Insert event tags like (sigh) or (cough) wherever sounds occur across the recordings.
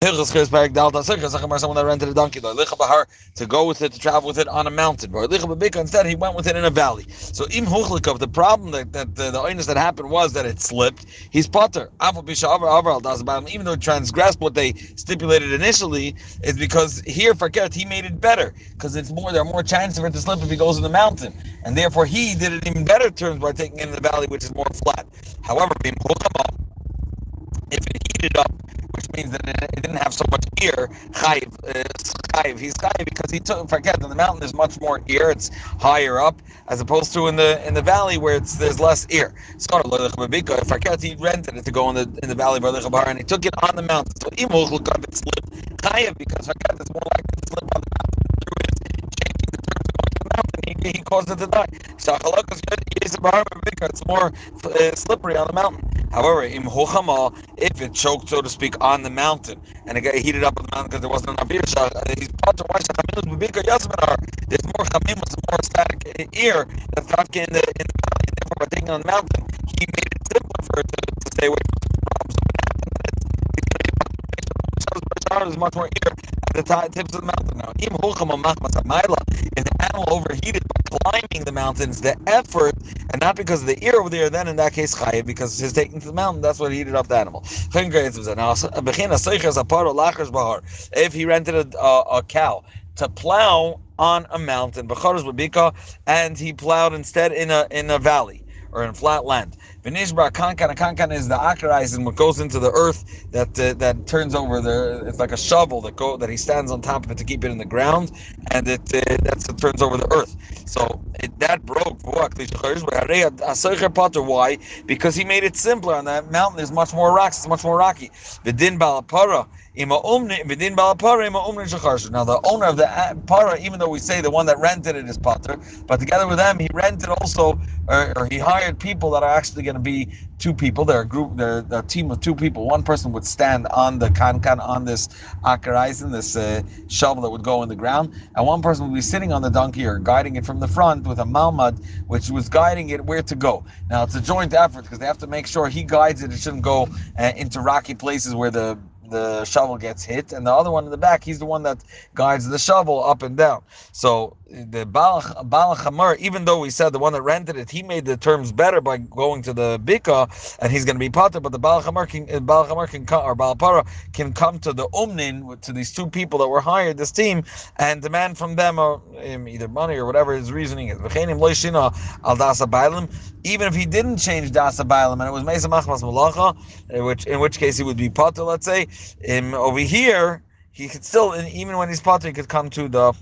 Someone that rented a donkey to go with it, to travel with it on a mountain. Instead, he went with it in a valley. So im the problem that, that the, the that happened was that it slipped. He's potter. Even though it transgressed what they stipulated initially, is because here Fakert he made it better because it's more there are more chances for it to slip if he goes in the mountain, and therefore he did it in better terms by taking it in the valley, which is more flat. However, if it heated up which means that it, didn't have so much ear. Chayiv, uh, chayiv. He's chayiv because he took. Forget in the mountain there's much more ear. It's higher up as opposed to in the in the valley where it's there's less ear. So forget he rented it to go in the in the valley of Bahar and he took it on the mountain. So imuch it slipped chayiv because forget it's more likely to slip on the mountain through his changing the terms of going to the mountain. He, he caused it to die. It's more uh, slippery on the mountain. However, if it choked, so to speak, on the mountain, and it got heated up on the mountain because there wasn't enough air, he's There's more chamim, more static ear that's in the in the valley, therefore by taking on the mountain, he made it simpler for it to, to stay away from the problems. So is much more ear at the tips of the mountain. Now, overheated by climbing the mountains, the effort and not because of the ear over there, then in that case, chayiv, because he's taking to the mountain, that's what heated up the animal. If he rented a, a, a cow to plow on a mountain, and he plowed instead in a in a valley or in flat land. Vinishbra kankan, kankan is the akarais and what goes into the earth that uh, that turns over the. It's like a shovel that go that he stands on top of it to keep it in the ground, and it uh, that's it turns over the earth. So it, that broke. Why? Because he made it simpler. On that mountain, there's much more rocks. It's much more rocky. Vidin balapara now the owner of the para, even though we say the one that rented it is pater, but together with them he rented also, or, or he hired people that are actually going to be two people. They're a group, they're, a team of two people. One person would stand on the kankan on this akarizin, this uh, shovel that would go in the ground, and one person would be sitting on the donkey or guiding it from the front with a malmad, which was guiding it where to go. Now it's a joint effort because they have to make sure he guides it. It shouldn't go uh, into rocky places where the the shovel gets hit, and the other one in the back, he's the one that guides the shovel up and down. So the Baal Chamar, even though we said the one that rented it, he made the terms better by going to the Bika, and he's going to be potter, but the Baal Chamar can, uh, Baal Chamar can come, or Baal Para can come to the Umnin, to these two people that were hired, this team, and demand from them uh, either money or whatever his reasoning is. Even if he didn't change Dasa Bailam, and it was Mesa Machmas Malacha, which in which case he would be potter, let's say, um, over here, he could still, even when he's potter, he could come to the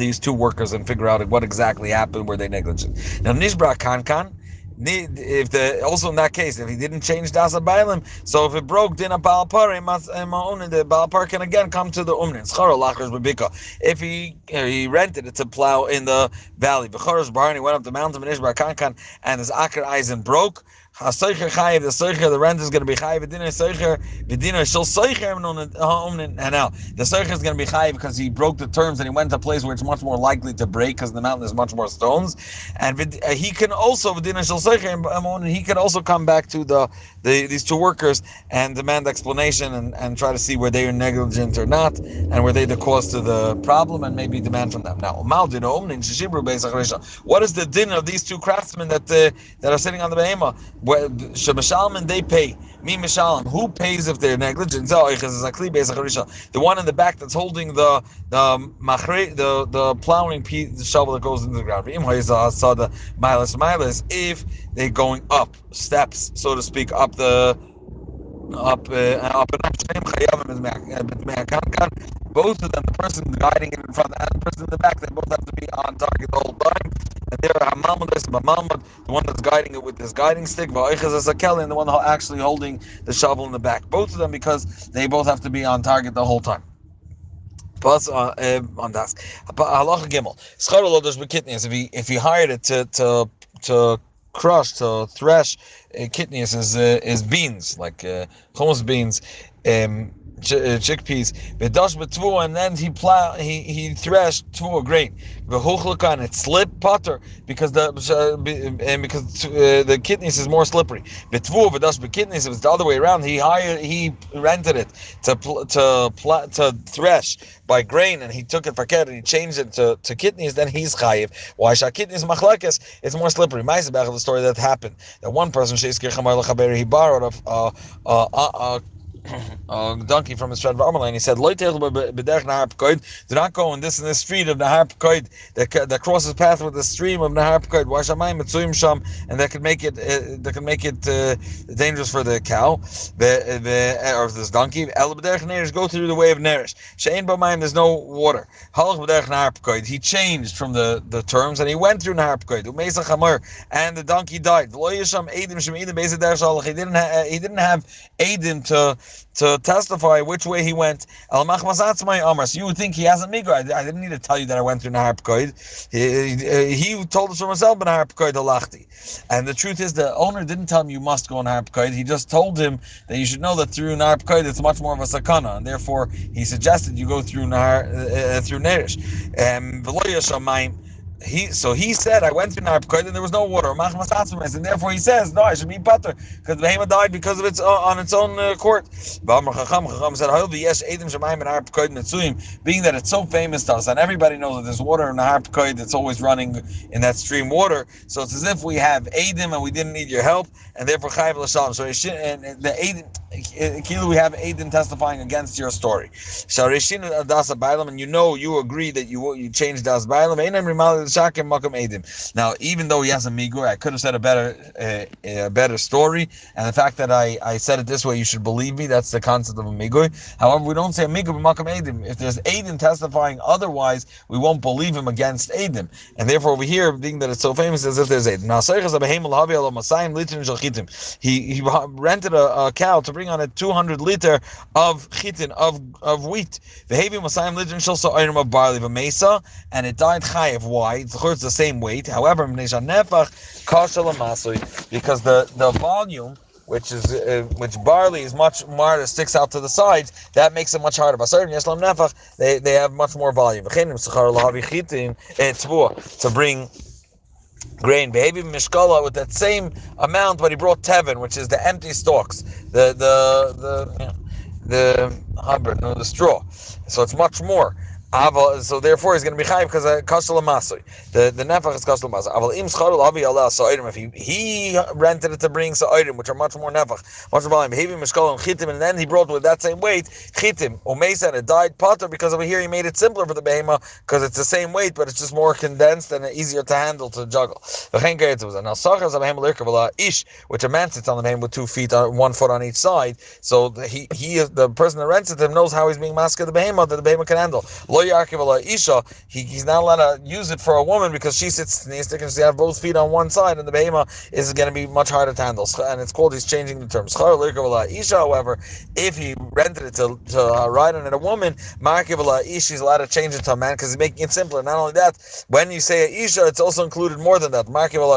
these two workers and figure out what exactly happened. Were they negligent? Now, Nishbra Kankan, if the also in that case, if he didn't change Dasa Bailim, so if it broke Dina Balpar, the Balpar can again come to the Umnin. If he uh, he rented it to plow in the valley, he went up the mountain and his Akar Eisen broke. Hasoicher chayiv, the soicher, the rent is going to be chayiv. V'dina soicher, v'dina shel soicher and now the soicher is going to be chayiv because he broke the terms and he went to a place where it's much more likely to break because the mountain is much more stones. And uh, he can also v'dina shel soicher and he can also come back to the, the these two workers and demand explanation and, and try to see were they are negligent or not and were they the cause to the problem and maybe demand from them. Now, what is the din of these two craftsmen that uh, that are sitting on the behema? Shemishalman they pay. Me Mishalim. Who pays if they're negligent? The one in the back that's holding the the the the plowing piece, the shovel that goes into the ground. If they're going up steps, so to speak, up the up uh, up and up. Both of them, the person guiding it in front and the person in the back, they both have to be on target the whole time. And there are the one that's guiding it with this guiding stick, and the one actually holding the shovel in the back. Both of them because they both have to be on target the whole time. Plus uh, uh, on that. Halacha gimel. If he if he hired it to to to crush to thresh uh, kitnis is uh, is beans like uh, hummus beans. Um, chickpeas. Bedash betvu, and then he plow he he threshed tvu grain. V'huchlaka, and it slipped potter because the uh, and because uh, the kitnis is more slippery. Betvu v'dash bekidneys, It was the other way around, he hired he rented it to to to thresh by grain, and he took it for ket and he changed it to, to kitnis. Then he's chayiv. Why shall kitnis machlekes? It's more slippery. Ma'aseh the story that happened that one person he borrowed a, a, a, a a (coughs) donkey from his friend Amalai, and he said, Do not go in this in the street of Nahar Pekoid that, that crosses path with the stream of Nahar Pekoid, Washamayim Mitzuyim Sham, and that could make it uh, that could make it uh, dangerous for the cow, the, the or this donkey. El Nerish, go through the way of Nerish. Shein B'mayim, there's no water. Halach B'derech Nahar Pekoid. He changed from the, the terms and he went through Nahar Pekoid. Umesa Chamar, and the donkey died. He didn't ha- he didn't have Eidim to to testify which way he went. El Amar. you would think he hasn't migra. I, I, didn't need to tell you that I went through Nahar Pekoid. He, he, told us from himself Nahar Pekoid halachti. And the truth is, the owner didn't tell him you must go Nahar Pekoid. He just told him that you should know that through Nahar Pekoid it's much more of a sakana, and therefore he suggested you go through Nahar uh, uh through Nerish. Um, he so he said I went to Narpkoid and there was no water, and therefore he says no, I should be butter because the behemoth died because of its uh, on its own uh, court. Being that it's so famous to us and everybody knows that there's water in the Harpkoid that's always running in that stream water, so it's as if we have Adim and we didn't need your help, and therefore Chayiv L'Shalom. So and the Adim, Kilu, we have Adim testifying against your story. Bailam, and you know you agree that you you changed Das Bailam. Now, even though he has a migur, I could have said a better a better story. And the fact that I, I said it this way, you should believe me. That's the concept of a migur. However, we don't say a migur Makam Edim. If there's Edim testifying otherwise, we won't believe him against Edim. And therefore, over here, being that it's so famous, as if there's Edim. Now, he he rented a, a cow to bring on a 200 liter of chitin of of wheat. The Havi Masayim Litrin Shilsa item of barley of a mesa, and it died chayiv. Why? It's the same weight. However, because the, the volume which is uh, which barley is much more that sticks out to the sides. That makes it much harder. They they have much more volume. To bring grain, behavior mishkala with that same amount, but he brought tevin, which is the empty stalks, the the the the hubbard, no, the straw. So it's much more so therefore he's going to be chayiv because uh, kastel masui. The the nefach is kastel masui. Aval im schadol avi allah sa'idim. If he he rented it to bring sa'idim, which are much more nefach, much more volume. Heavy mishkol and chitim, and then he brought with that same weight chitim umesa and it died potter because over here he made it simpler for the behema because it's the same weight, but it's just more condensed and easier to handle to juggle. Ish, which a man sits on the behema with two feet, on, one foot on each side. So he he the person that rents it him knows how he's being masked at the behema that the behema can handle he's not allowed to use it for a woman because she sits sneistic and she have both feet on one side, and the behema is going to be much harder to handle. And it's called he's changing the term. isha. However, if he rented it to, to uh, ride on it a woman, markiv isha, he's allowed to change it to a man because he's making it simpler. Not only that, when you say isha, it's also included more than that.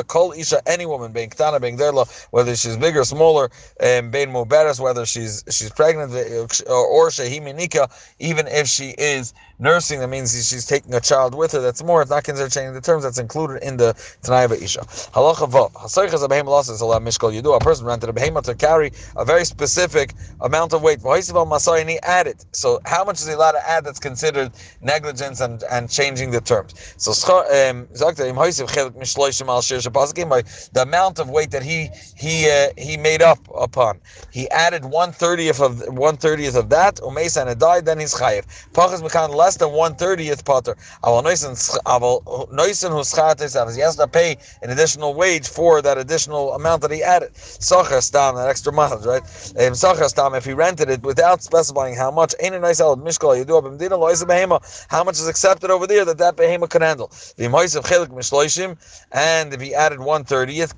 Kol isha, any woman, being ktana, being derla, whether she's bigger, or smaller, being muberes, whether she's she's pregnant uh, or shehiminika, even if she is nursing, that means she's taking a child with her. That's more. It's not considered changing the terms. That's included in the Tanaiva Isha. Halacha vav. Hasaychas a behem losses a mishkal yudu. A person rented a behema to carry a very specific amount of weight. V'hoisival masai and he added. So how much is he allowed to add? That's considered negligence and, and changing the terms. So um, the amount of weight that he he uh, he made up upon. He added one thirtieth of one thirtieth of that. Umesa and died. Then he's chayiv. Pachas mekan less than one thirtieth potter. He has to pay an additional wage for that additional amount that he added. Sachar stam, that extra mileage, right? Sachar stam, if he rented it without specifying how much, ain't a nice old mishkal, you do up in behema, how much is accepted over there that that behema can handle. And if he added one thirtieth,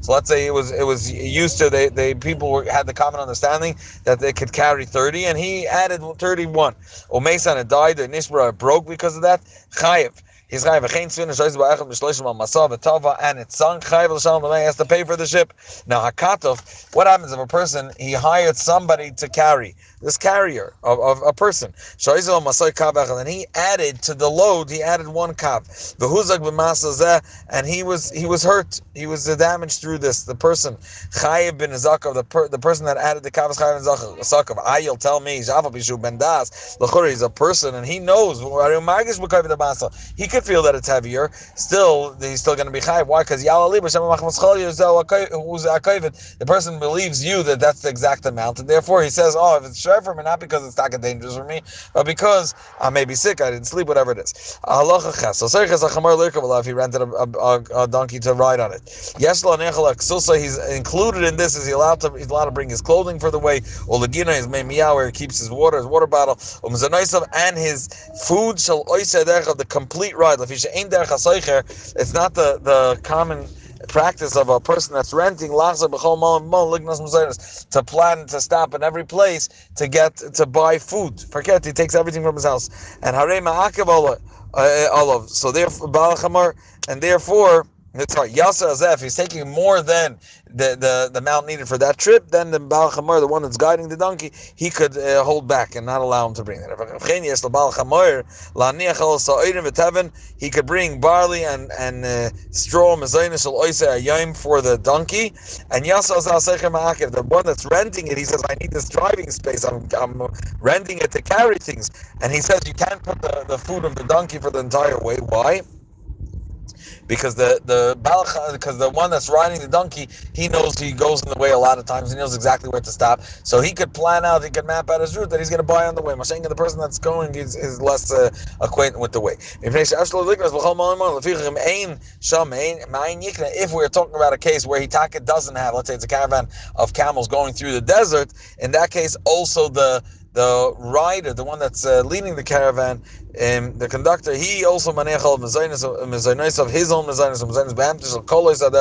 so let's say it was it was used to they, they people were, had the common understanding that they could carry thirty, and he added 31. Umesan had died, the Nishbra broke because of that. Chayev. he's chayiv v'chein tzvin shoyz ba'echad mishloishim al masav v'tava and it's sunk chayiv l'shalom l'mei has to pay for the ship. Now hakatov, what happens if a person he hired somebody to carry this carrier of, of a person. And he added to the load he added one kav. And he was he was hurt. He was damaged through this. The person chayiv bin zakav the per, the person that added the kav is chayiv bin zakav. I you'll tell me he's a person and he knows he could feel that it's heavier. Still, he's still going to be high. Why? Because the person believes you that that's the exact amount, and therefore he says, "Oh, if it's share for me, not because it's not dangerous for me, but because I may be sick, I didn't sleep, whatever it is." So he rented a, a, a donkey to ride on it, he's included in this. Is he allowed to? He's allowed to bring his clothing for the way. The his meiyah where he keeps his water, his water bottle, um, and his food shall the complete ride. It's not the, the common practice of a person that's renting to plan to stop in every place to get to buy food. Forget he takes everything from his house. And harema olive. Uh, so therefore and therefore that's right. Yasa Azef, he's taking more than the, the, the amount needed for that trip, then the Baal Chamor, the one that's guiding the donkey, he could uh, hold back and not allow him to bring it. He could bring barley and, and uh, straw for the donkey. And Yasa Azef, the one that's renting it, he says, I need this driving space. I'm, I'm renting it to carry things. And he says, you can't put the, the food of the donkey for the entire way. Why? Because the the because the one that's riding the donkey he knows he goes in the way a lot of times. He knows exactly where to stop. So he could plan out he could map out his route that he's going to buy on the way. Mashenga, the person that's going is, is less uh, acquainted with the way. If we're talking about a case where Hitaka doesn't have let's say it's a caravan of camels going through the desert in that case also the the rider, the one that's uh, leading the caravan, um, the conductor, he also manechal mezainis of his own mezainis, mezainis be'amtish kolos of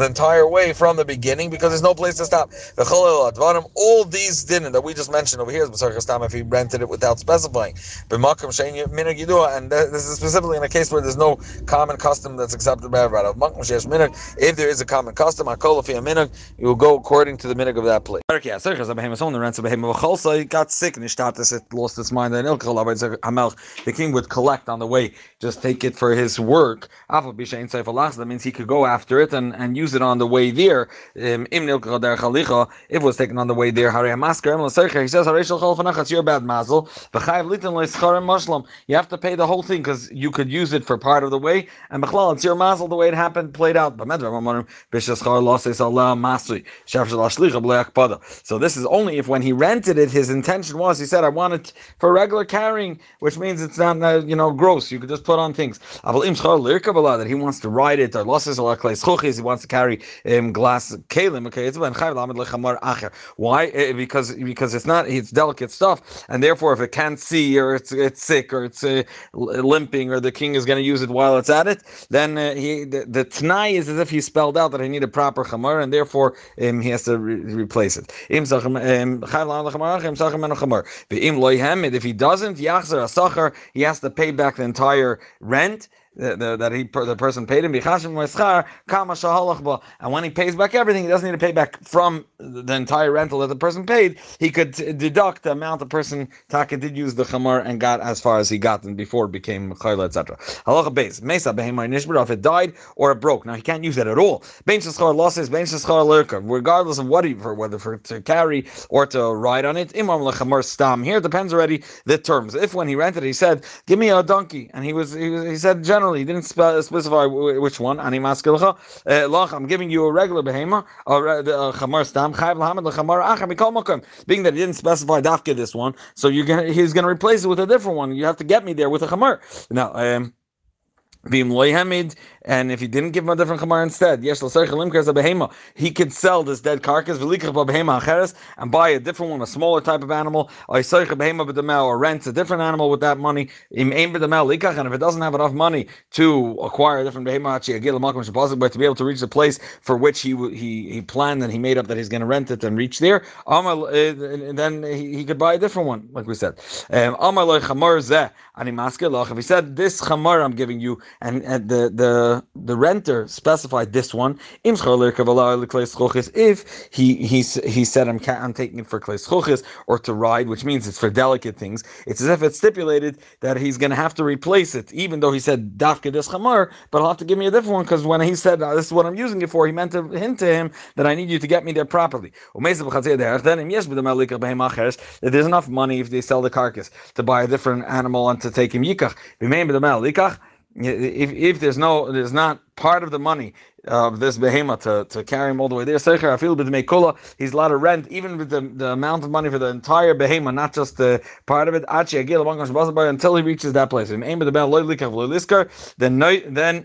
the entire way from the beginning because there's no place to stop. The cholel advarim, All these didn't that we just mentioned over here is if he rented it without specifying. And this is specifically in a case where there's no common custom that's accepted by everybody. If there is a common custom, you will go according to the minig of that place. He got sick and it lost its mind and the king would collect on the way, just take it for his work. That means he could go after it and, and use it on the way there. Um, if it was taken on the way there, he says, it's your bad mazel. You have to pay the whole thing because you could use it for part of the way, and it's your mazel the way it happened, played out. So this is only if when he rented it, his intention was, he said, I want it for regular carrying, which means it's not uh, you know gross. You could just put on things. That he wants to ride it he wants to carry um, glass kalim. Okay, why? Uh, because because it's not it's delicate stuff, and therefore if it can't see or it's it's sick or it's uh, limping or the king is going to use it while it's at it, then uh, he the, the tnai is as if he spelled out that I need a proper chamar, and therefore um, he has to re- replace it. Um, if he doesn't, he has to pay back the entire rent the, that he the person paid him and when he pays back everything he doesn't need to pay back from the entire rental that the person paid. He could deduct the amount the person taka did use the chamar and got as far as he got and before it became chayla etc halacha base mesa if it died or it broke. Now he can't use it at all. Losses regardless of what he for whether for to carry or to ride on it imam La Khamar stam. Here depends already the terms. If when he rented he said give me a donkey and he was he, was, he said he didn't specify which one. Ani maskilcha. Uh, I'm giving you a regular behema, stam chayv acham. Being that he didn't specify dafke this one, so you're gonna he's gonna replace it with a different one. You have to get me there with a chamar. Now. Um, and if he didn't give him a different chamar instead, yes, he could sell this dead carcass and buy a different one, a smaller type of animal, or rent a different animal with that money. And if it doesn't have enough money to acquire a different behema, but to be able to reach the place for which he he, he planned and he made up that he's going to rent it and reach there, uh, then he, he could buy a different one, like we said. Um, if he said, This chamar I'm giving you, and, and the, the the renter specified this one, if he he, he said, I'm, I'm taking it for kleis or to ride, which means it's for delicate things, it's as if it's stipulated that he's going to have to replace it, even though he said, Dafka this chamar, but I'll have to give me a different one, because when he said, oh, This is what I'm using it for, he meant to hint to him that I need you to get me there properly. There's enough money if they sell the carcass to buy a different animal and to take him yikach. If, if there's no, there's not part of the money of this behemoth to, to carry him all the way there. Secher, with the he's allowed to rent even with the, the amount of money for the entire behemoth, not just the part of it. Until he reaches that place. Then then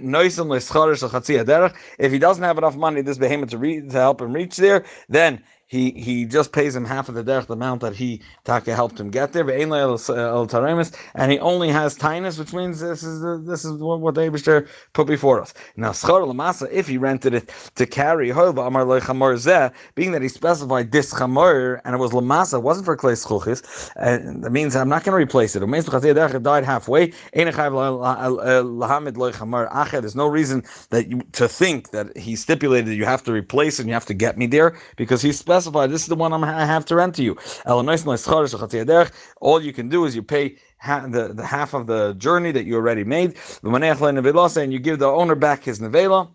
if he doesn't have enough money, this behemoth to, re, to help him reach there, then he he just pays him half of the derech, the amount that he taka helped him get there. And he only has tinus, which means this is the, this is what, what the Abishter put before us. Now schar lamasa, if he rented it to carry, being that he specified this chamor and it was lamasa, wasn't for klei schuchis, and that means I'm not going to replace it. It means died halfway. There's no reason that you to think that he stipulated you have to replace and you have to get me there because he specify this is the one I'm, i have to rent to you. All you can do is you pay the, the half of the journey that you already made, and you give the owner back his nevela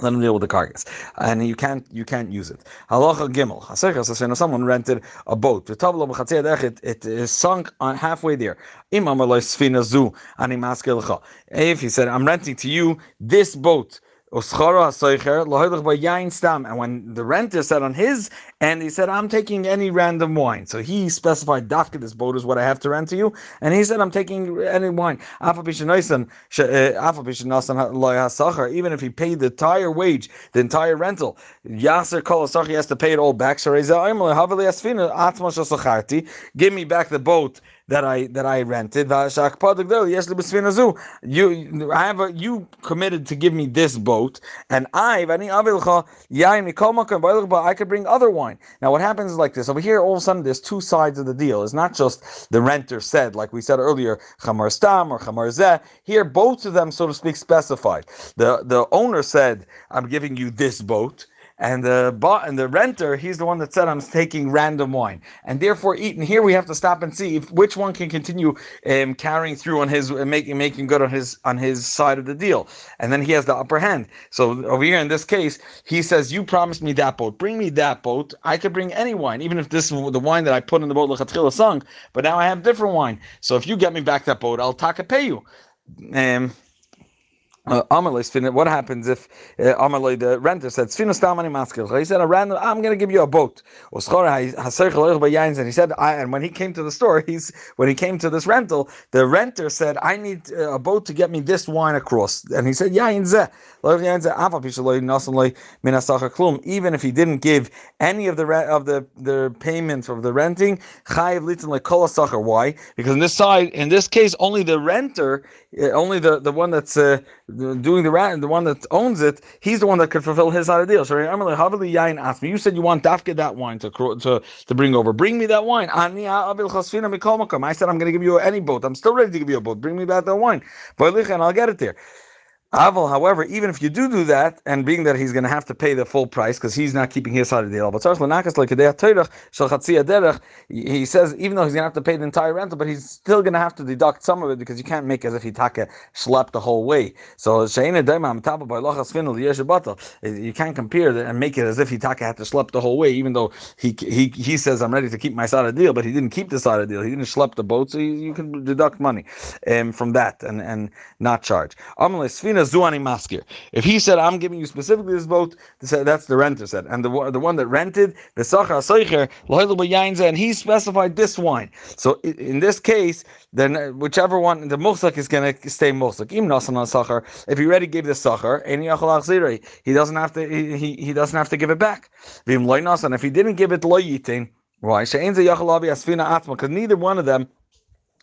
let him deal with the carcass, and you can't you can't use it. Halacha gimel. Someone rented a boat. It, it is sunk on halfway there. If he said, "I'm renting to you this boat." And when the renter said on his end, he said, I'm taking any random wine. So he specified, Dafka, this boat is what I have to rent to you. And he said, I'm taking any wine. Eh, even if he paid the entire wage, the entire rental, Yasser Kol he has to pay it all back. Give me back the boat that I that I rented. You I have a, you committed to give me this boat, and I I could bring other wine. Now what happens is like this over here. All of a sudden, there's two sides of the deal. It's not just the renter said, like we said earlier, chamar stam or chamar zeh. Here, both of them, so to speak, specified. The the owner said, "I'm giving you this boat." And the and the renter, he's the one that said I'm taking random wine, and therefore eating. Here we have to stop and see if which one can continue um, carrying through on his uh, making making good on his on his side of the deal, and then he has the upper hand. So over here in this case, he says, "You promised me that boat. Bring me that boat. I could bring any wine, even if this is the wine that I put in the boat lechatchila sung. But now I have different wine. So if you get me back that boat, I'll taka pay you." Um, uh, what happens if uh, the renter said, He said, I'm going to give you a boat. And he said, and when he came to the store, he's when he came to this rental, the renter said, I need uh, a boat to get me this wine across. And he said, Even if he didn't give any of the of the, the payment of the renting, why? Because in this side, in this case, only the renter, uh, only the, the one that's uh, doing the rat, the one that owns it, he's the one that could fulfill his side of the deal. So you said you want Dafke that wine to, to to bring over. Bring me that wine. I said I'm going to give you any boat. I'm still ready to give you a boat. Bring me back that wine. But And I'll get it there. Aval, however, even if you do do that, and being that he's going to have to pay the full price because he's not keeping his side of the deal, but he says even though he's going to have to pay the entire rental, but he's still going to have to deduct some of it because you can't make as if he taka schlepped the whole way. So you can't compare that and make it as if he taka had to schlep the whole way, even though he he he says I'm ready to keep my side of the deal, but he didn't keep the side of the deal. He didn't schlep the boat, so you, you can deduct money um, from that and and not charge. If he said, I'm giving you specifically this boat, that's the renter said. And the, the one that rented, the Sachar Seicher, and he specified this wine. So in this case, then uh, whichever one, the Musak is going to stay Sachar, if he already gave the Sachar, he doesn't have to, he, he doesn't have to give it back. And if he didn't give it why? Because neither one of them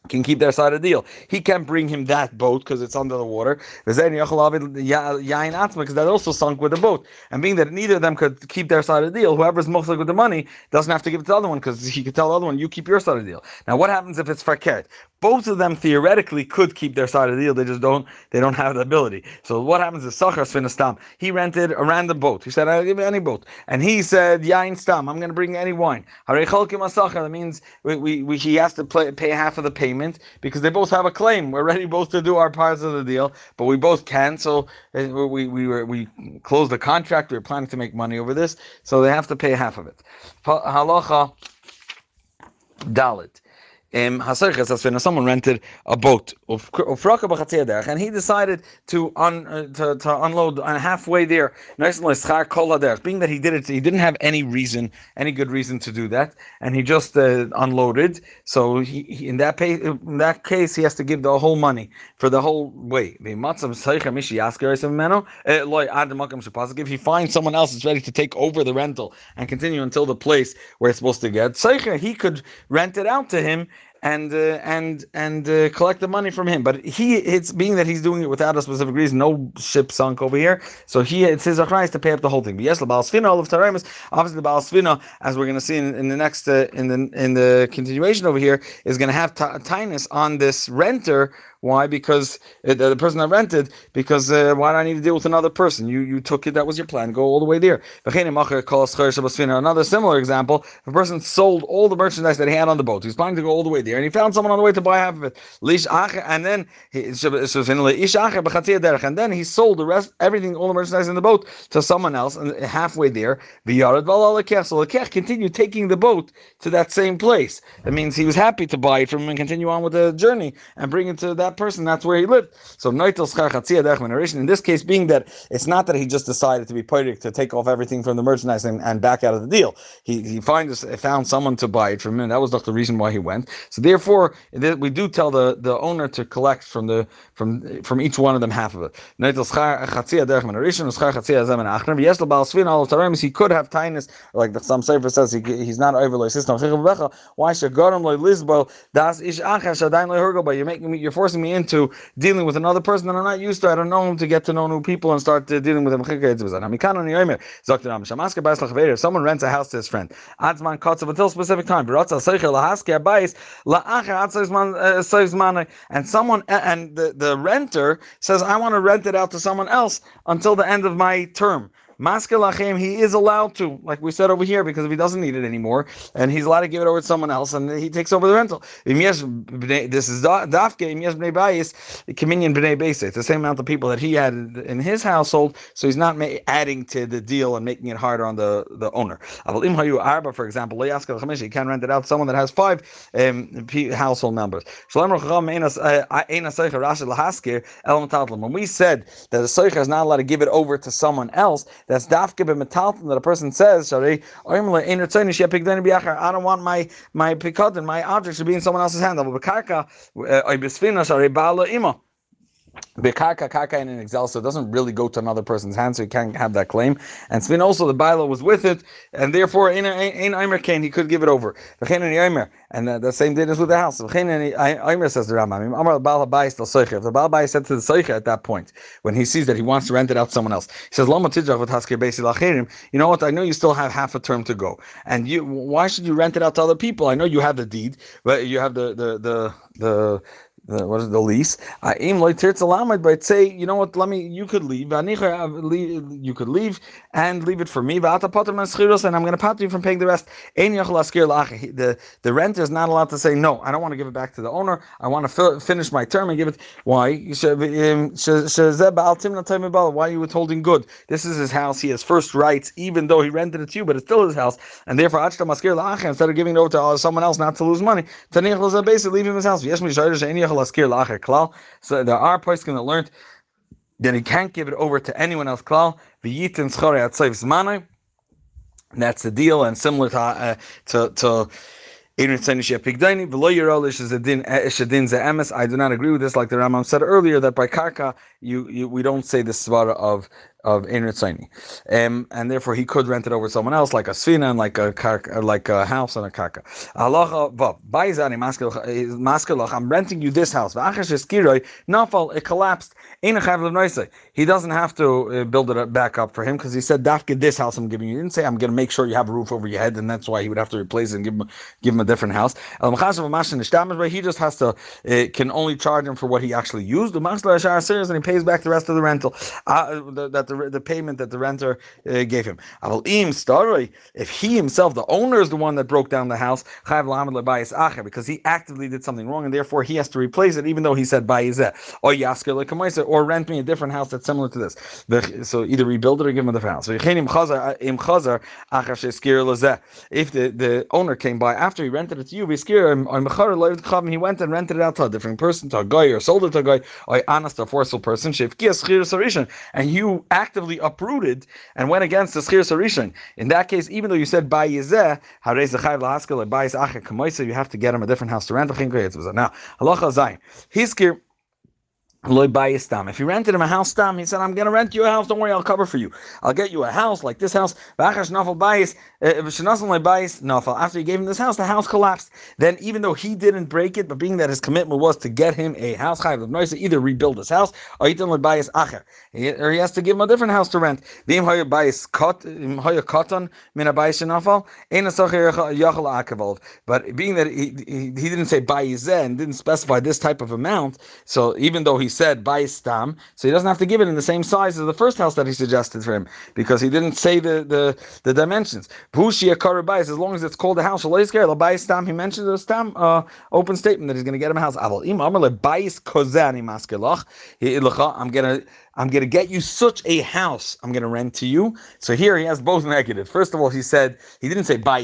can keep their side of the deal. He can't bring him that boat because it's under the water. Because that also sunk with the boat. And being that neither of them could keep their side of the deal, whoever's most with the money doesn't have to give it to the other one because he could tell the other one, you keep your side of the deal. Now, what happens if it's fakert? both of them theoretically could keep their side of the deal. They just don't. They don't have the ability. So what happens is Sachar Sfinastam. He rented a random boat. He said, "I'll give you any boat," and he said, "Yain Stam. I'm going to bring any wine." That means we, we, we, he has to play, pay half of the payment because they both have a claim. We're ready both to do our parts of the deal, but we both can. So uh, we we were we closed the contract. We were planning to make money over this, so they have to pay half of it. Halacha Dalit um, someone rented a boat of and he decided to un, uh, to, to unload on halfway there. Being that he did it, he didn't have any reason, any good reason to do that, and he just uh, unloaded. So he, he, in that pay, in that case, he has to give the whole money for the whole way. If he finds someone else that's ready to take over the rental and continue until the place where it's supposed to get, he could rent it out to him and uh, and and uh, collect the money from him. But he, it's being that he's doing it without a specific reason, no ship sunk over here. So he, it's his achrais to pay up the whole thing. But yes, the Baal all of Taramis, obviously the Baal Svina, as we're going to see in, in, the next uh, in the in the continuation over here, is going to have tinus on this renter why? Because uh, the person that rented, because uh, why do I need to deal with another person? You you took it, that was your plan, go all the way there. Another similar example, a person sold all the merchandise that he had on the boat, he's planning to go all the way there, and he found someone on the way to buy half of it. And then and then he sold the rest, everything, all the merchandise in the boat to someone else, and halfway there, so the continued taking the boat to that same place. That means he was happy to buy it from him and continue on with the journey and bring it to that person, that's where he lived. So in this case, being that it's not that he just decided to be poetic to take off everything from the merchandise and, and back out of the deal. He he finds found someone to buy it from him. That was not the reason why he went. So therefore, we do tell the, the owner to collect from the from from each one of them half of it. He could have tinus, like the, some sefer says, he, he's not overly system. Why should Lisbo das ish You're making me, you're forcing me into dealing with another person that I'm not used to. I don't know him to get to know new people and start uh, dealing with them. Someone rents a house to his friend, until specific time, and someone and the, the renter says, I want to rent it out to someone else until the end of my term. Maskelachem, he is allowed to, like we said over here, because if he doesn't need it anymore, and he's allowed to give it over to someone else, and he takes over the rental. This is dafke imyes bnei bayis, communion bnei It's the same amount of people that he had in his household, so he's not adding to the deal and making it harder on the, the owner. Arba, for example, he can rent it out to someone that has five um, household members. Uh, when we said that the soicher is not allowed to give it over to someone else, that's dafke b'metalton that a person says, sorry, I don't want my my pikadon, my objects to be in someone else's hand. Bekarka karka eh, in an excel, so it doesn't really go to another person's hand, so he can't have that claim. And Svin also the Baila was with it, and therefore in in Eimer Kane he could give it over. And the, the same thing is with the house. Eimer says the Rambam. Amar If the Baal said to the Seicha at that point, when he sees that he wants to rent it out to someone else, he says, Lama You know what? I know you still have half a term to go, and you why should you rent it out to other people? I know you have the deed, but you have the the the the the, what is the lease? Ah, I aim loy tirtzalamid, but say, you know what? Let me. You could leave. Uh, you could leave and leave it for me. And I'm going to pat you from paying the rest. The the renter is not allowed to say no. I don't want to give it back to the owner. I want to finish my term and give it. Why? Um, why are you withholding good? This is his house. He has first rights, even though he rented it to you, but it's still his house. And therefore, instead of giving it over to uh, someone else not to lose money, leave him his house. So there are poskim that learned then he can't give it over to anyone else. Klal. V'yitin schore at That's the deal, and similar to uh, to to I do not agree with this, like the Rambam said earlier, that by karka you, you we don't say the svara of of Ein um, and therefore he could rent it over someone else, like a svina and like a karka, like a house and a karka. I'm renting you this house. Nafal, it collapsed. He doesn't have to uh, build it back up for him because he said, Dafka, this house I'm giving you. He didn't say, I'm going to make sure you have a roof over your head, and that's why he would have to replace it and give him, give him a different house. He just has to, uh, can only charge him for what he actually used. And he pays back the rest of the rental, uh, that the the, payment that the renter uh, gave him. If he himself, the owner, is the one that broke down the house, because he actively did something wrong, and therefore he has to replace it, even though he said or or rent me a different house that's similar to this. So either rebuild it or give him the house. If the, the owner came by after he rented it to you, he went and rented it out to a different person, to a guy, or sold it to a guy, or honest, a forceful person, and you actively uprooted and went against the schir sarishan. In that case, even though you said by yizeh, you have to get him a different house to rent. Now, halacha zayin. Hiskir if he rented him a house, he said, "I'm going to rent you a house. Don't worry, I'll cover for you. I'll get you a house like this house." Uh, After he gave him this house, the house collapsed. Then, even though he didn't break it, but being that his commitment was to get him a house, either rebuild his house or he has to give him a different house to rent. But being that he, he, didn't say and didn't specify this type of amount, so even though he said by stam, so he doesn't have to give it in the same size as the first house that he suggested for him because he didn't say the the, the dimensions. as long as it's called a house, stam. He mentioned the stam uh, open statement that he's going to get him a house. I'm going to I'm going to get you such a house I'm going to rent to you. So here he has both negative. First of all, he said, he didn't say buy.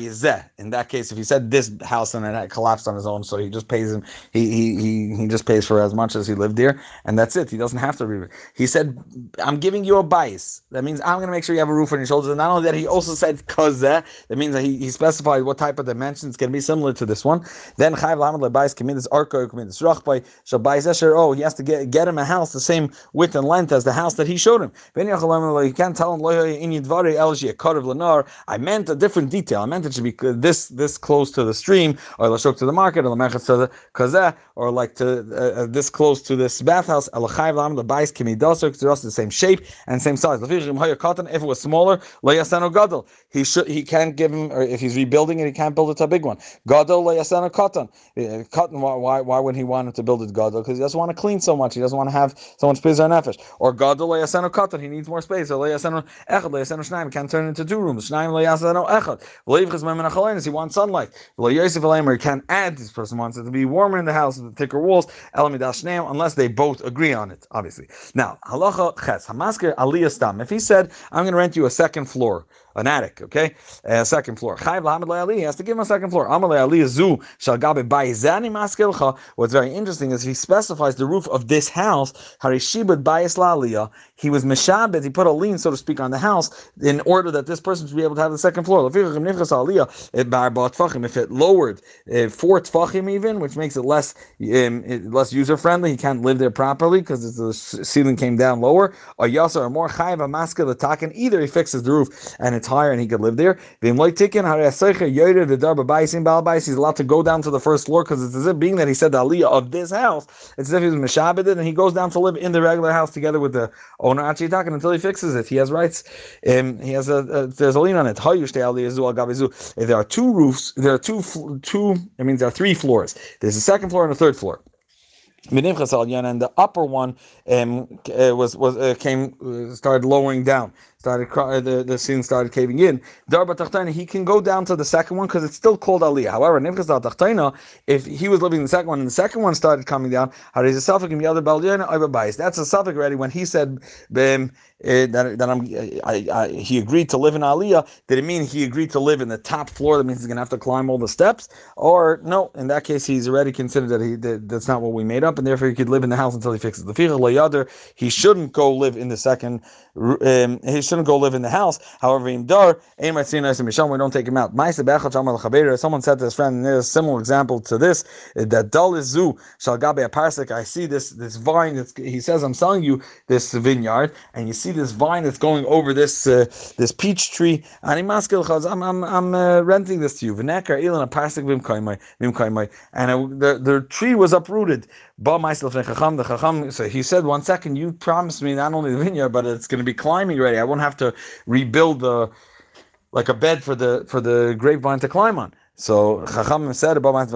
In that case, if he said this house and then it collapsed on his own, so he just pays him, he, he, he, he just pays for as much as he lived there, and that's it. He doesn't have to it. He said, I'm giving you a bias. That means I'm going to make sure you have a roof on your shoulders. And not only that, he also said kazeh. That means that he, he specified what type of dimension it's going to be similar to this one. Then chayv arko shall Oh, he has to get, get him a house the same width and length as as the house that he showed him. You can't tell him I meant a different detail. I meant it should be this this close to the stream, or lashok to the market, or like to uh, uh, this close to this bathhouse. The bais the same shape and same size. If it was smaller, he should he can't give him, or if he's rebuilding it, he can't build it to a big one. Katan. Uh, katan. Why why would he want to build it gadol? Because he doesn't want to clean so much. He doesn't want to have so much nefesh. Or or gadol le'yasenu katan, he needs more space. Or le'yasenu echad can't turn into two rooms. Echad. He wants sunlight. He can't add, this person wants it to be warmer in the house with thicker walls. Unless they both agree on it, obviously. Now, halacha ches, hamasker. If he said, I'm going to rent you a second floor, an attic, okay? A second floor. He has to give him a second floor. What's very interesting is he specifies the roof of this house, he was meshabed, he put a lien, so to speak, on the house in order that this person should be able to have the second floor. If it lowered uh, four tfachim even, which makes it less um, less user friendly, he can't live there properly because the ceiling came down lower. Or yasa or more chayiv amaska the taken. Either he fixes the roof and it's higher and he could live there. He's allowed to go down to the first floor because it's as if being that he said the aliyah of this house, it's as if he was meshabed and he goes down to live in the regular house together with the owner Achitakin until he fixes it. He has rights. Um, he has a, a there's a lien on it. There are two roofs, there are two two. It means there are three floors. There's a second floor and a third floor and the upper one um, uh, was was uh, came uh, started lowering down. Started the, the ceiling started caving in. Darba he can go down to the second one because it's still called Aliyah. However, if he was living in the second one and the second one started coming down, a suffix in the other That's a suffix already when he said um, uh, that, that I'm, I, I, he agreed to live in Aliyah. Did it mean he agreed to live in the top floor? That means he's going to have to climb all the steps? Or no, in that case, he's already considered that he that, that's not what we made up, and therefore he could live in the house until he fixes the fichah. He shouldn't go live in the second um, he shouldn't go live in the house. However, in dar, we don't take him out. Someone said to his friend, and there's a similar example to this, that dal is zu shall gabe a parsek. I see this this vine. That's, he says, I'm selling you this vineyard, and you see this vine that's going over this uh, this peach tree. And I'm I'm I'm uh, renting this to you. V'nekar ilan a parsek v'im and the the tree was uprooted. The chacham, so he said, one second, you promised me not only the vineyard, but it's going to be climbing ready. I won't have to rebuild the like a bed for the for the grapevine to climb on. So Chacham said about. As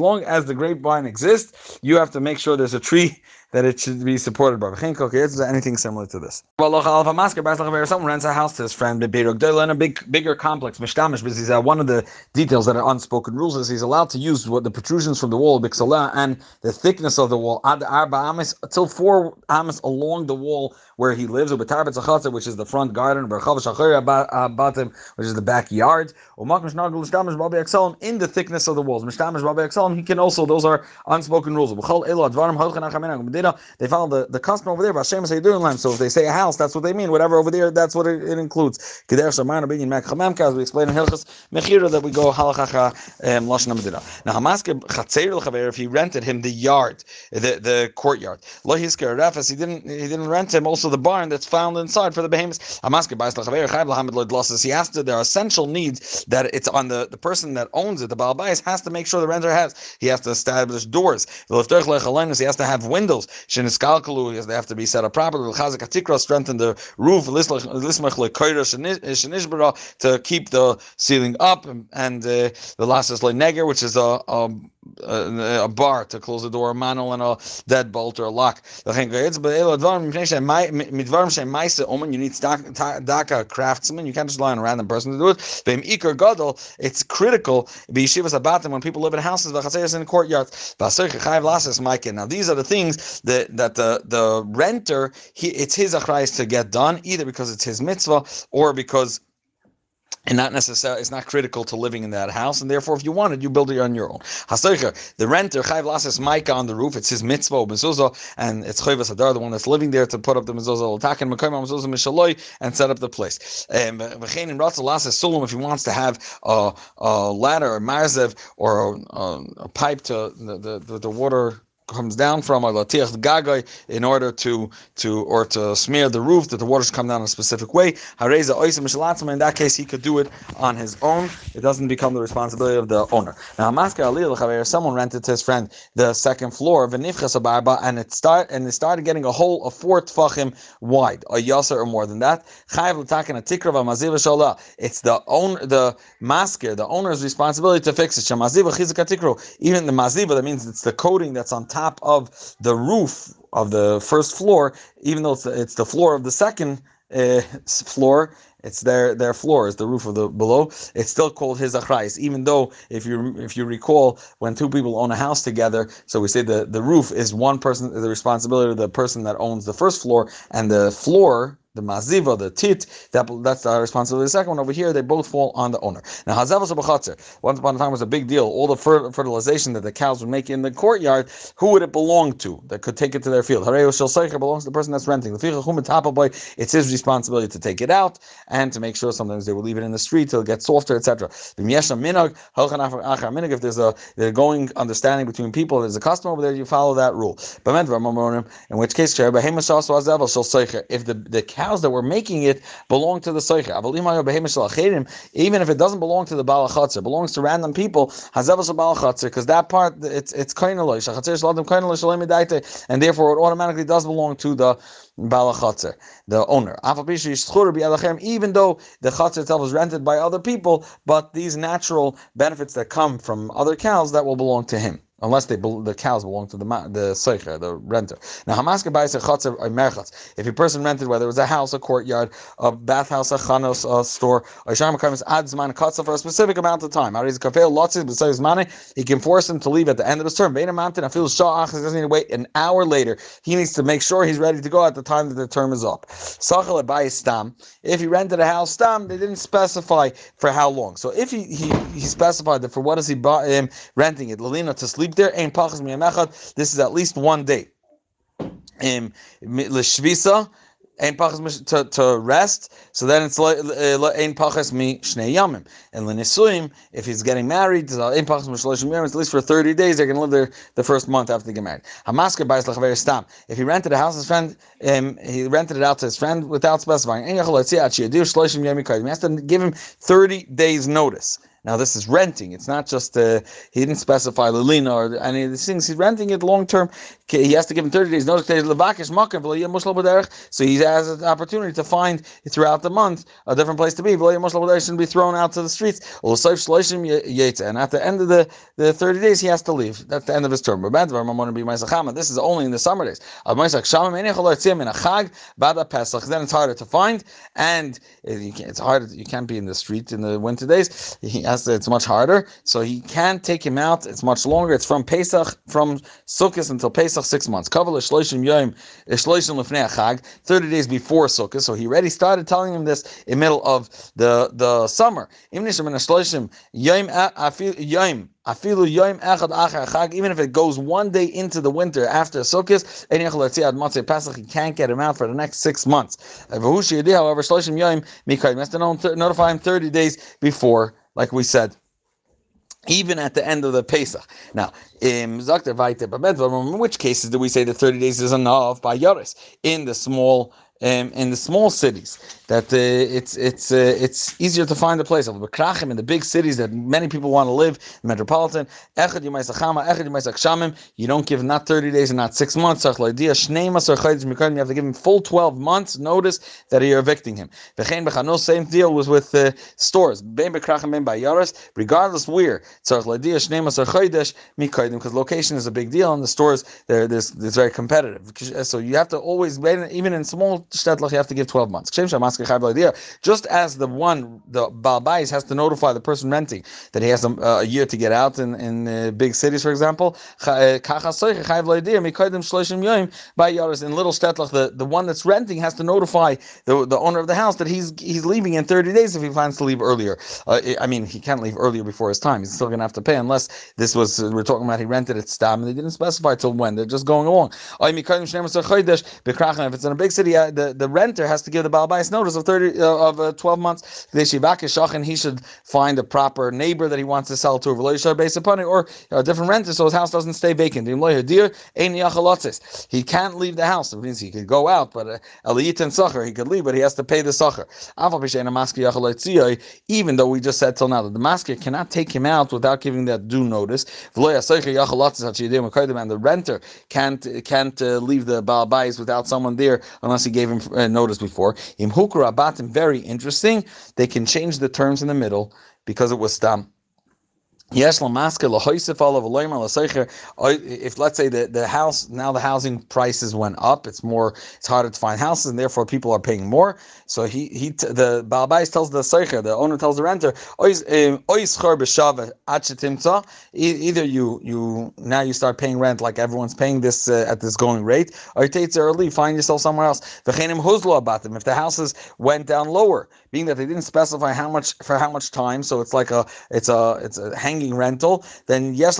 long as the grapevine exists, you have to make sure there's a tree that it should be supported by. Anything similar to this. Someone rents a house to his friend in a big, bigger complex, uh, one of the details that are unspoken rules is he's allowed to use what the protrusions from the wall, and the thickness of the wall, until four amas along the wall where he lives, which is the front garden, which is the backyard, in the thickness of the walls. He can also, those are unspoken rules. They follow the, the custom over there. Hashem say doing So if they say a house, that's what they mean. Whatever over there, that's what it, it includes. As we explain in Hilchas Mechira that we go halachacha um, medina. Now Hamaske chatzer if he rented him the yard, the the courtyard. Lo hisker he didn't he didn't rent him also the barn that's found inside for the behemoths. Hamaske ba'is lachaver chayv lahamid lo losses. He has to. There are essential needs that it's on the the person that owns it. The baal Bais has to make sure the renter has. He has to establish doors. He has to have windows. Sheniskalkalu, they have to be set up properly. Chazik Atikra, strengthen the roof. To keep the ceiling up, and uh, the last is neger, which is a, a a, a, bar to close the door, a manual and a deadbolt or a lock. You need daka craftsman. You can't just rely on a random person to do it. It's critical. When people live in houses, in courtyards. Now these are the things that that the the renter he it's his achrayis to get done either because it's his mitzvah or because and not necessarily it's not critical to living in that house, and therefore, if you want it, you build it on your own. the renter chayv lasses micah on the roof. It's his mitzvah mezuzah, and it's chayvas hadar, the one that's living there, to put up the mezuzah taken mekayim mezuzah mishaloi and set up the place. Um, v'chein in ratzah lasses sulam if he wants to have a, a ladder, or marzev, or a, a, a pipe to the, the, the water comes down from or latiach gagai in order to to or to smear the roof that the waters come down a specific way. Hareza oisim mishalatzma. In that case, he could do it on his own. It doesn't become the responsibility of the owner. Now, masker alil someone rented to his friend the second floor of barba, and it start and it started getting a hole of four tfachim wide, a yasser or more than that. A maziv sholah. It's the own the masker, the owner's responsibility to fix it. Even the maziva, that means it's the coating that's on top top of the roof of the first floor, even though it's the, it's the floor of the second (laughs) uh, floor, it's their their floor is the roof of the below. It's still called his achrayis, even though if you if you recall when two people own a house together, so we say the the roof is one person the responsibility of the person that owns the first floor, and the floor the maziva, the tit, that, that's our responsibility. The second one over here, they both fall on the owner. Now, hazavas once upon a time was a big deal. All the fertilization that the cows would make in the courtyard, who would it belong to that could take it to their field? Hareo shel belongs to the person that's renting. The boy, It's his responsibility to take it out and to make sure sometimes they will leave it in the street till it gets softer, etc. If there's a they're going understanding between people, there's a custom over there, you follow that rule. In which case, if the, the cow cows that were making it belong to the soicher. Even if it doesn't belong to the balachatzer, belongs to random people, because that part it's it's and therefore it automatically does belong to the balachatzer, the owner. Even though the chatzer itself is rented by other people, but these natural benefits that come from other cows that will belong to him. Unless they the cows belong to the the seicher, the renter. Now hamaska a chotzer or merchatz. If a person rented, whether it was a house, a courtyard, a bathhouse, a chanos, a store, a sharmakamis adds man kotzer for a specific amount of time. Aris kafel lotzis b'sayis money. He can force him to leave at the end of his term. He doesn't need to wait an hour later. He needs to make sure he's ready to go at the time that the term is up. Sachal b'ayis stam. If he rented a house, stam, they didn't specify for how long. So if he he, he specified that for what is he bought him um, renting it, Lalina to sleep there, ain't pachas miyamechad. This is at least one day. Um, l'shvisa, Ein pachas to, to rest, so then it's ein pachas mi shnei yamim. And l'nisuim, if he's getting married, ein pachas mishloshim yamim, at least for 30 days, they're going to live there the first month after they get married. Hamasker buys lachaver stam. If he rented a house, his friend, um, he rented it out to his friend without specifying. Ein yachol letzia at shiyadir shloshim yamim He has to give him 30 days notice. Now this is renting. It's not just uh, he didn't specify Lilina or any of these things. He's renting it long term. He has to give him 30 days notice. So he has an opportunity to find throughout the month a different place to be. Shouldn't be thrown out to the streets. And at the end of the, the 30 days, he has to leave. That's the end of his term. This is only in the summer days. Then it's harder to find, and it's hard. You can't be in the street in the winter days. To, it's much harder. So he can't take him out. It's much longer. It's from Pesach, from Sukkot until Pesach, six months. Thirty days before Sukkot. So he already started telling him this in middle of the the summer. Even if it goes one day into the winter after Sukkot, he can't get him out for the next six months. However, notify him 30 days before like we said, even at the end of the Pesach. Now, in which cases do we say that 30 days is enough by Yoris? In the small um, in the small cities that uh, it's it's uh, it's easier to find a place. In the big cities that many people want to live, metropolitan. You don't give not thirty days and not six months. You have to give him full twelve months notice that you're evicting him. Same deal was with uh, stores. Regardless where, because location is a big deal, and the stores there it's very competitive. So you have to always even in small shtetlich, you have to give 12 months. Just as the one, the Balbais has to notify the person renting that he has a, a year to get out in, in uh, big cities, for example. In little shtetlich, the, the one that's renting has to notify the, the owner of the house that he's he's leaving in 30 days if he plans to leave earlier. Uh, I mean, he can't leave earlier before his time. He's still going to have to pay unless this was, uh, we're talking about he rented it stam and they didn't specify till when. They're just going along. If it's in a big city, uh, the, the renter has to give the Balbais notice of 30 uh, of uh, 12 months. And he should find a proper neighbor that he wants to sell to, based upon it, or a different renter so his house doesn't stay vacant. He can't leave the house. It means he could go out, but uh, and Sacher, he could leave, but he has to pay the Sacher. Even though we just said till now that the masker cannot take him out without giving that due notice, and the renter can't can't uh, leave the Balbais without someone there unless he gave him uh, noticed before. Im hukra abatim, very interesting. They can change the terms in the middle because it was stam. Yes, If let's say the, the house now the housing prices went up, it's more it's harder to find houses, and therefore people are paying more. So he he the Balbais tells the Seicher, the owner tells the renter, either you you now you start paying rent like everyone's paying this uh, at this going rate, or you take early, find yourself somewhere else. If the houses went down lower, being that they didn't specify how much for how much time, so it's like a it's a it's a hang hanging rental, then yes,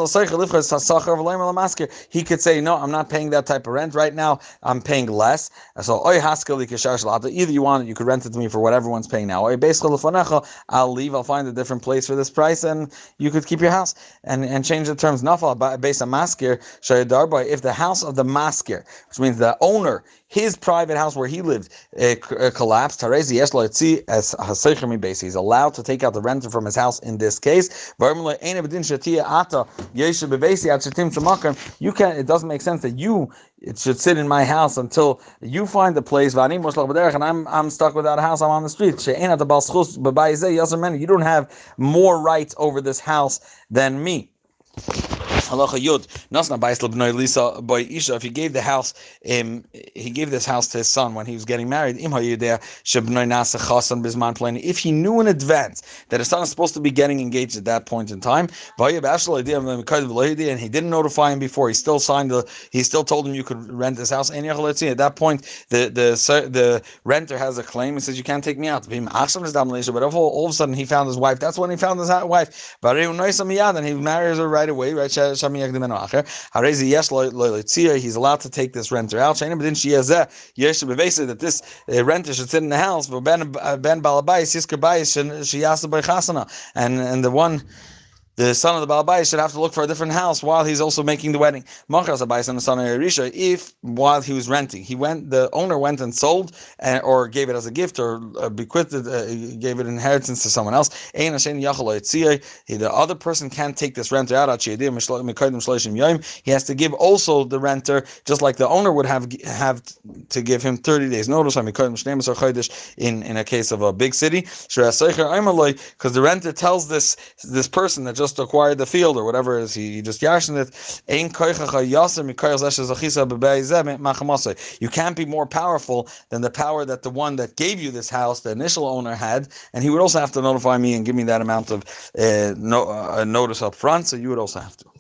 he could say, no, I'm not paying that type of rent right now. I'm paying less. So either you want it, you could rent it to me for what everyone's paying now. I'll leave. I'll find a different place for this price, and you could keep your house and, and change the terms. Based on maskir If the house of the maskir, which means the owner his private house where he lived uh collapsed. He's allowed to take out the renter from his house in this case. You can It doesn't make sense that you it should sit in my house until you find a place. And I'm I'm stuck without a house. I'm on the street. You don't have more rights over this house than me. Halacha Yud, Nasna Lisa by Isha, if he gave the house, um, he gave this house to his son when he was getting married, if he knew in advance that his son is supposed to be getting engaged at that point in time, and he didn't notify him before, he still signed the, he still told him you could rent this house, and at that point, the, the, the renter has a claim, and says, you can't take me out. But all, all of a sudden he found his wife, that's when he found his wife, and he marries her right away, right? He's allowed to take this renter out. But then she has that this uh, renter should sit in the house. Balabais and and the one the son of the Balabais should have to look for a different house while he's also making the wedding. Machras Abais and the son of Erisha, if while he was renting, he went, the owner went and sold uh, or gave it as a gift or uh, bequeathed uh, gave it inheritance to someone else. The other person can't take this renter out. He has to give also the renter, just like the owner would have have to give him 30 days notice in, in a case of a big city. Because the renter tells this this person that just just acquired the field or whatever it is, he, he just yashin it. You can't be more powerful than the power that the one that gave you this house, the initial owner, had, and he would also have to notify me and give me that amount of uh, no, uh, notice up front. So you would also have to.